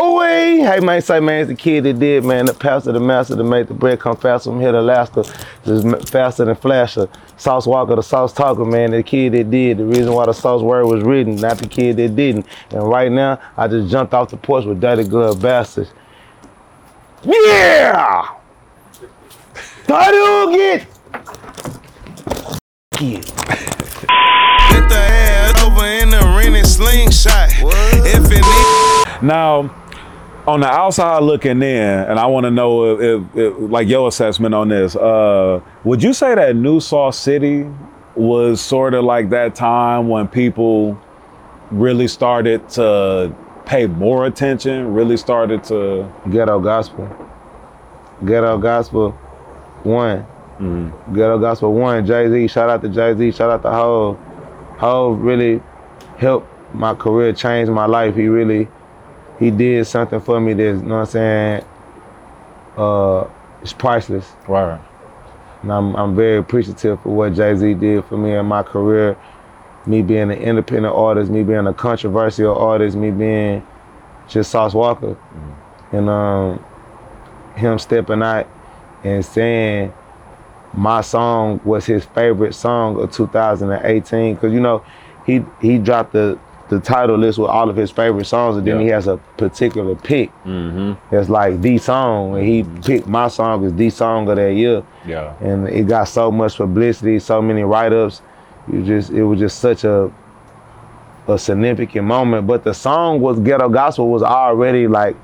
Oh, hey, man, say, man, it's the kid that did, man, the pastor, the master that made the bread come faster from here to Alaska, just faster than Flasher. Sauce Walka, the sauce talker, man, the kid that did, the reason why the sauce word was written, not the kid that didn't. And right now, I just jumped off the porch with Dirty Glove Bastards. Yeah! Dirty get Kid. Get the ass over in the ring and slingshot. If it need Now, on the outside looking in, and I want to know if, if, if, like your assessment on this. Uh, would you say that New Saw City was sort of like that time when people really started to pay more attention, really started to Ghetto Gospel. Ghetto Gospel one. Ghetto Gospel one. Jay Z. Shout out to Jay Z. Shout out to Hov. Hov really helped my career, change my life. He really he did something for me that's you know what I'm saying. Uh, it's priceless. right? And I'm I'm very appreciative for what Jay Z did for me in my career. Me being an independent artist, me being a controversial artist, me being just Sauce Walka, and um, him stepping out and saying my song was his favorite song of 2018 because you know he he dropped the the title list with all of his favorite songs and then Yeah. he has a particular pick Mm-hmm. that's like the song and he picked my song as the song of that year Yeah. and it got so much publicity, so many write-ups. You just it was just such a a significant moment. But the song was Ghetto Gospel was already like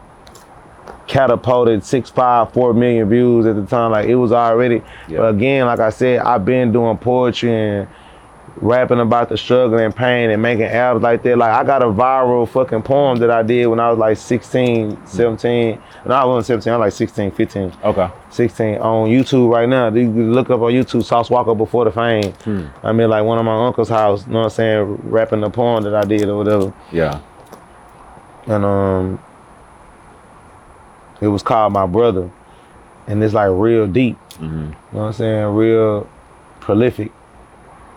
catapulted six five four million views at the time. Like it was already. Yeah. But again, like I said, I've been doing poetry and rapping about the struggle and pain and making albums like that. Like I got a viral fucking poem that I did when I was like 16, 17. No, I wasn't 17, I was like 16, 15. Okay. 16 on YouTube right now. You look up on YouTube Sauce Walka before the fame. I mean like one of my uncle's house, you know what I'm saying, rapping the poem that I did or whatever. Yeah. And um it was called My Brother. And it's like real deep. You know what I'm saying? Real prolific.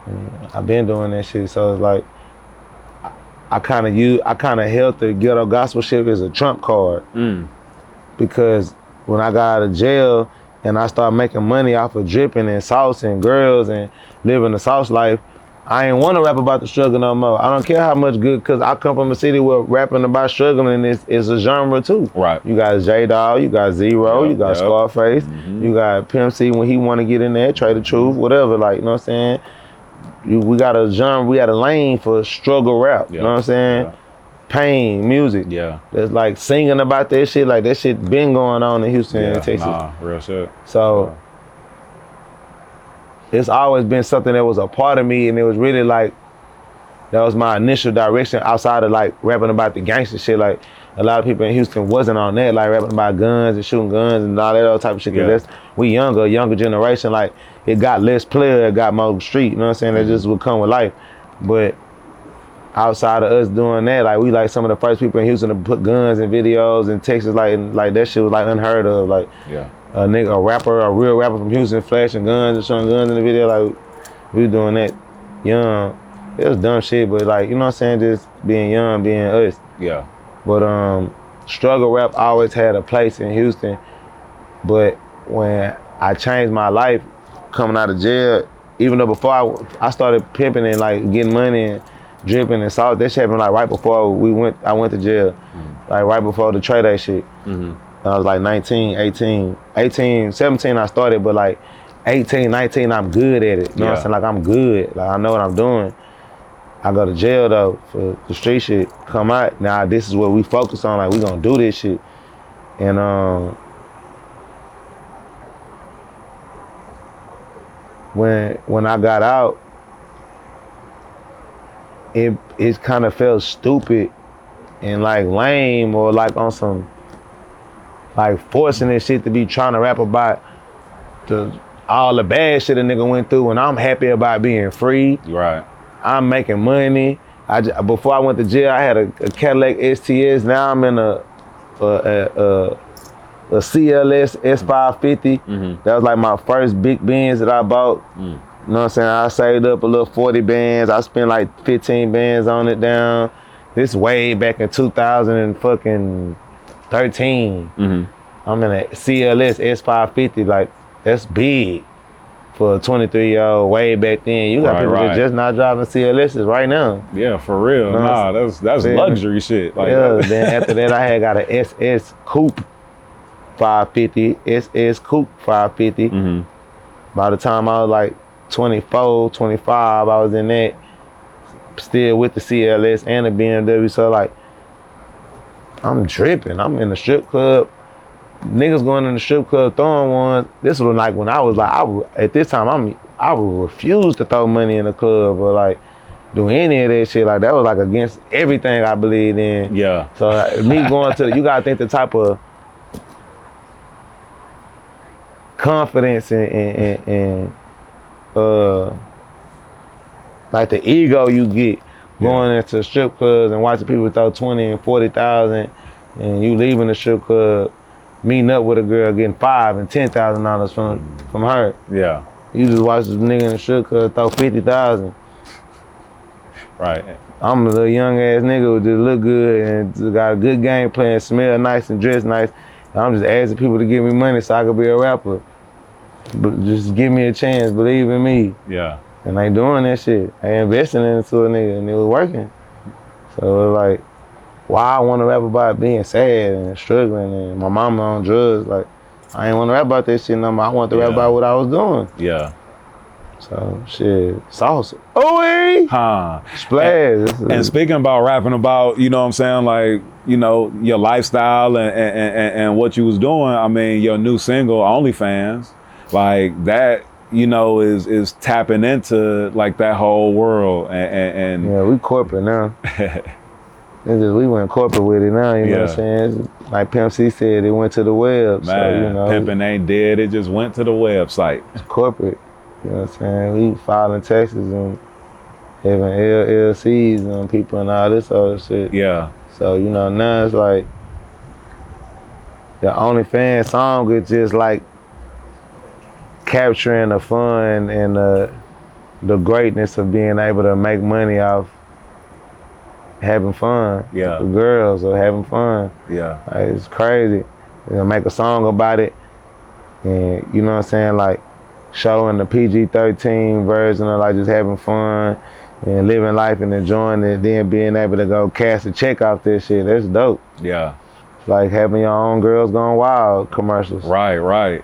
And I've been doing that shit. So it's like I- I kind of use I kind of held the ghetto gospel shit as a trump card Mm. because when I got out of jail and I started making money off of dripping and sauce and girls and living the sauce life, I ain't want to rap about the struggle no more. I don't care how much good, cause I come from a city where rapping about struggling is, is a genre too. Right. You got J Dog, you got Z-Ro, Yep, you got yep. Scarface, you got Pimp C when he want to get in there, Trae tha Truth, whatever. Like you know what I'm saying. You, we got a genre, we got a lane for struggle rap. You know what I'm saying? Yeah. Pain music. Yeah. That's like singing about that shit. Like that shit been going on in Houston Yeah. and Texas. Nah, real shit. So it's always been something that was a part of me, and it was really like that was my initial direction outside of like rapping about the gangster shit. Like a lot of people in Houston wasn't on that, like rapping about guns and shooting guns and all that other type of shit. 'cause Yeah. that's we younger, younger generation. Like it got less player, it got more street. You know what I'm saying? That just would come with life. But outside of us doing that, like we like some of the first people in Houston to put guns in videos in Texas, like and, like that shit was like unheard of. Like Yeah. a nigga, a rapper, a real rapper from Houston flashing guns and showing guns in the video. Like we doing that young. It was dumb shit, but like you know what I'm saying, just being young, being us. Yeah. But um, struggle rap always had a place in Houston. But when I changed my life coming out of jail, even though before I, I started pimping and like getting money and dripping and salt, that shit happened like right before we went. I went to jail, like right before the trade day shit. I was like 19, 18, 18, 17 I started, but like 18, 19 I'm good at it. You know what I'm saying? Like I'm good. Like I know what I'm doing. I go to jail though for the street shit. Come out. Now this is what we focus on. Like we gonna do this shit. And um when when I got out, it it kind of felt stupid and like lame or like on some like forcing this shit to be trying to rap about the all the bad shit a nigga went through and I'm happy about being free. Right. I'm making money. I j- before I went to jail, I had a, a Cadillac STS. Now I'm in a a, a, a, a CLS S550. Mm-hmm. That was like my first big Benz that I bought. Mm. You know what I'm saying? I saved up a little 40 bands. I spent like 15 bands on it down. This way back in 2000 and fucking 13. Mm-hmm. I'm in a CLS S550. Like that's big for a 23 year old way back then. You got Right, people right. just not driving CLSs right now. Yeah, for real. No, nah, that's that's yeah. luxury shit. Like yeah. then after that, I had got a SS Coupe 550. SS Coupe 550. Mhm. By the time I was like 24, 25, I was in that. Still with the CLS and the BMW. So like, I'm dripping. I'm in the strip club. Niggas going in the strip club throwing ones. This was like when I was like, I would, at this time, I'm I would refuse to throw money in the club or like do any of that shit. Like that was like against everything I believed in. yeah. So uh, me going to, you gotta think the type of confidence and, and, and, and uh, like the ego you get going into strip clubs and watching people throw twenty and forty thousand, and you leaving the strip club, meeting up with a girl getting five and ten thousand dollars from from her. Yeah. You just watch this nigga in the strip club throw fifty thousand. Right. I'm a little young ass nigga who just look good and got a good game plan, smell nice and dress nice. And I'm just asking people to give me money so I could be a rapper. But just give me a chance, believe in me. Yeah. And they doing that shit. They investing into a nigga and it was working. So it was like, why I want to rap about being sad and struggling and my mama on drugs. Like, I ain't want to rap about that shit no more. I want to rap about what I was doing. Yeah. So shit, sauce. Oh, Huh. splash. Is- And speaking about rapping about, you know what I'm saying, like, you know, your lifestyle and, and, and, and what you was doing, I mean, your new single, OnlyFans, like that, you know, is is tapping into like that whole world and, and, and Yeah, we corporate now. it's just we went corporate with it now, you know what I'm saying? It's like Pimp C said, it went to the web. man, so, you know, pimping ain't dead, it just went to the website. it's corporate. You know what I'm saying? We filing taxes and having LLCs and people and all this other shit. Yeah. So, you know, now it's like the OnlyFans song is just like capturing the fun and the the greatness of being able to make money off having fun Yeah. with girls or having fun. Yeah. Like, it's crazy. You know, make a song about it, and you know what I'm saying, like showing the PG-13 version of like just having fun and living life and enjoying it, then being able to go cash a check off this shit. That's dope. Yeah. Like having your own girls going wild commercials. Right, right.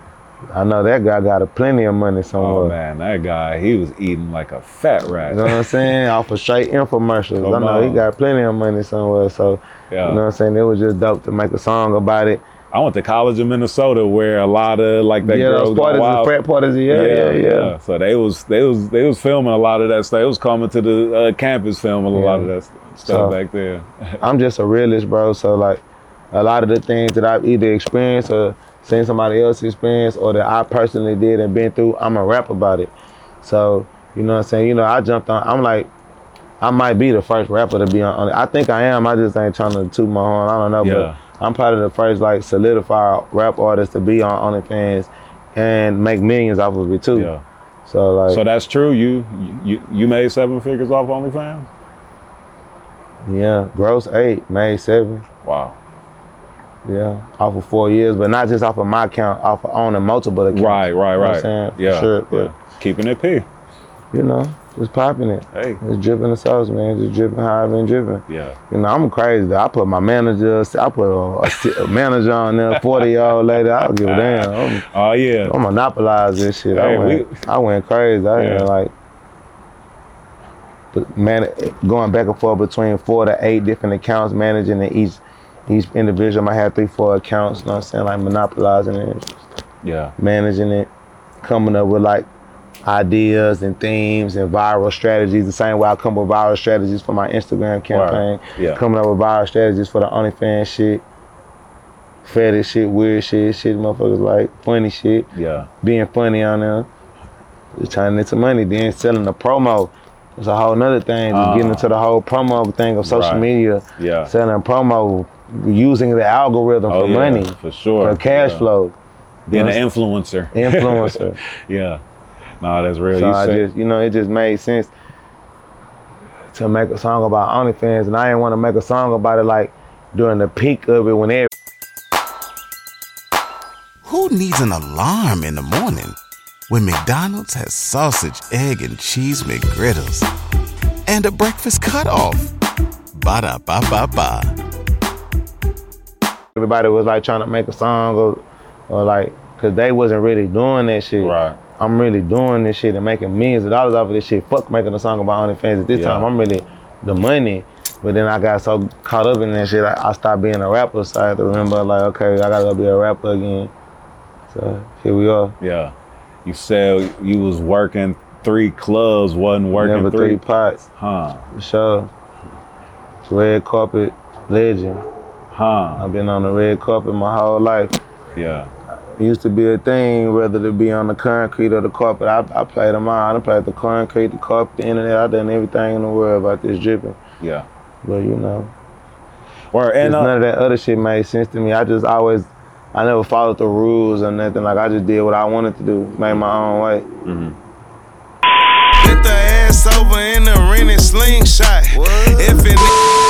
I know that guy got a plenty of money somewhere. Oh somewhere. man, that guy, he was eating like a fat rat. You know what I'm saying? Off of straight infomercials. Come I know he got plenty of money somewhere. So Yeah. you know what I'm saying? It was just dope to make a song about it. I went to college in Minnesota where a lot of like that yeah, girls those go parties, wild. the frat parties, yeah, yeah, yeah. So they was they was they was filming a lot of that stuff. They was coming to the uh, campus filming a lot of that stuff So- back there. I'm just a realist, bro. So like a lot of the things that I've either experienced or seen somebody else experience or that I personally did and been through, I'm a rap about it. So, you know what I'm saying? You know, I jumped on I'm like I might be the first rapper to be on. I think I am. I just ain't trying to toot my horn. I don't know, Yeah. but I'm probably the first like solidified rap artist to be on OnlyFans and make millions off of it too. yeah. So like So that's true. You you you made seven figures off OnlyFans. yeah, gross eight, made seven. Wow. Yeah, off of four years, but not just off of my account, off of owning multiple accounts. Right, right, You know what right. I'm saying? For Yeah. sure, but, yeah. Keeping it P. You know, just popping it. Hey. Just dripping the sauce, man. Just dripping how I've been dripping. Yeah. You know, I'm crazy. I put my manager, I put a, a manager on there, 40 year old later, I don't give a damn. Oh yeah. I'm monopolize this shit. Hey, I, went, we- I went crazy. I Yeah. like, but man, going back and forth between four to eight different accounts, managing each each individual might have three, four accounts. You know what I'm saying? Like monopolizing it, Yeah. managing it, coming up with like ideas and themes and viral strategies. The same way I come up with viral strategies for my Instagram campaign. Yeah. Coming up with viral strategies for the OnlyFans shit. Fetish shit, weird shit, shit motherfuckers like, funny shit. Yeah. Being funny on there. Just turning some money. Then selling the promo. It's a whole nother thing. Just getting Ah. into the whole promo thing of social Right. media. Yeah. Selling promo, using the algorithm Oh, for yeah, money. For sure. For cash Yeah. flow. Being an influencer. influencer. yeah. No, that's real. So you I said, just, you know, it just made sense to make a song about OnlyFans, and I didn't want to make a song about it like during the peak of it when every Who needs an alarm in the morning when McDonald's has sausage, egg, and cheese McGriddles and a breakfast cutoff? Ba da ba ba ba. Everybody was like trying to make a song or, or like, cause they wasn't really doing that shit. Right. I'm really doing this shit and making millions of dollars off of this shit. Fuck making a song about OnlyFans at this Yeah. time. I'm really the money. But then I got so caught up in that shit, I, I stopped being a rapper. So I had to remember, like, okay, I gotta go be a rapper again. So here we are. Yeah. You said you was working three clubs, wasn't working Never three. three pots. Huh. For sure. Red carpet legend. Huh. I've been on the red carpet my whole life. Yeah. It used to be a thing, whether to be on the concrete or the carpet. I, I played them all. I done played the concrete, the carpet, the internet. I done everything in the world about this dripping. Yeah. But you know, Or and uh, none of that other shit made sense to me. I just always, I never followed the rules or nothing. Like I just did what I wanted to do, made my own way. Get the ass over in the rented slingshot. If it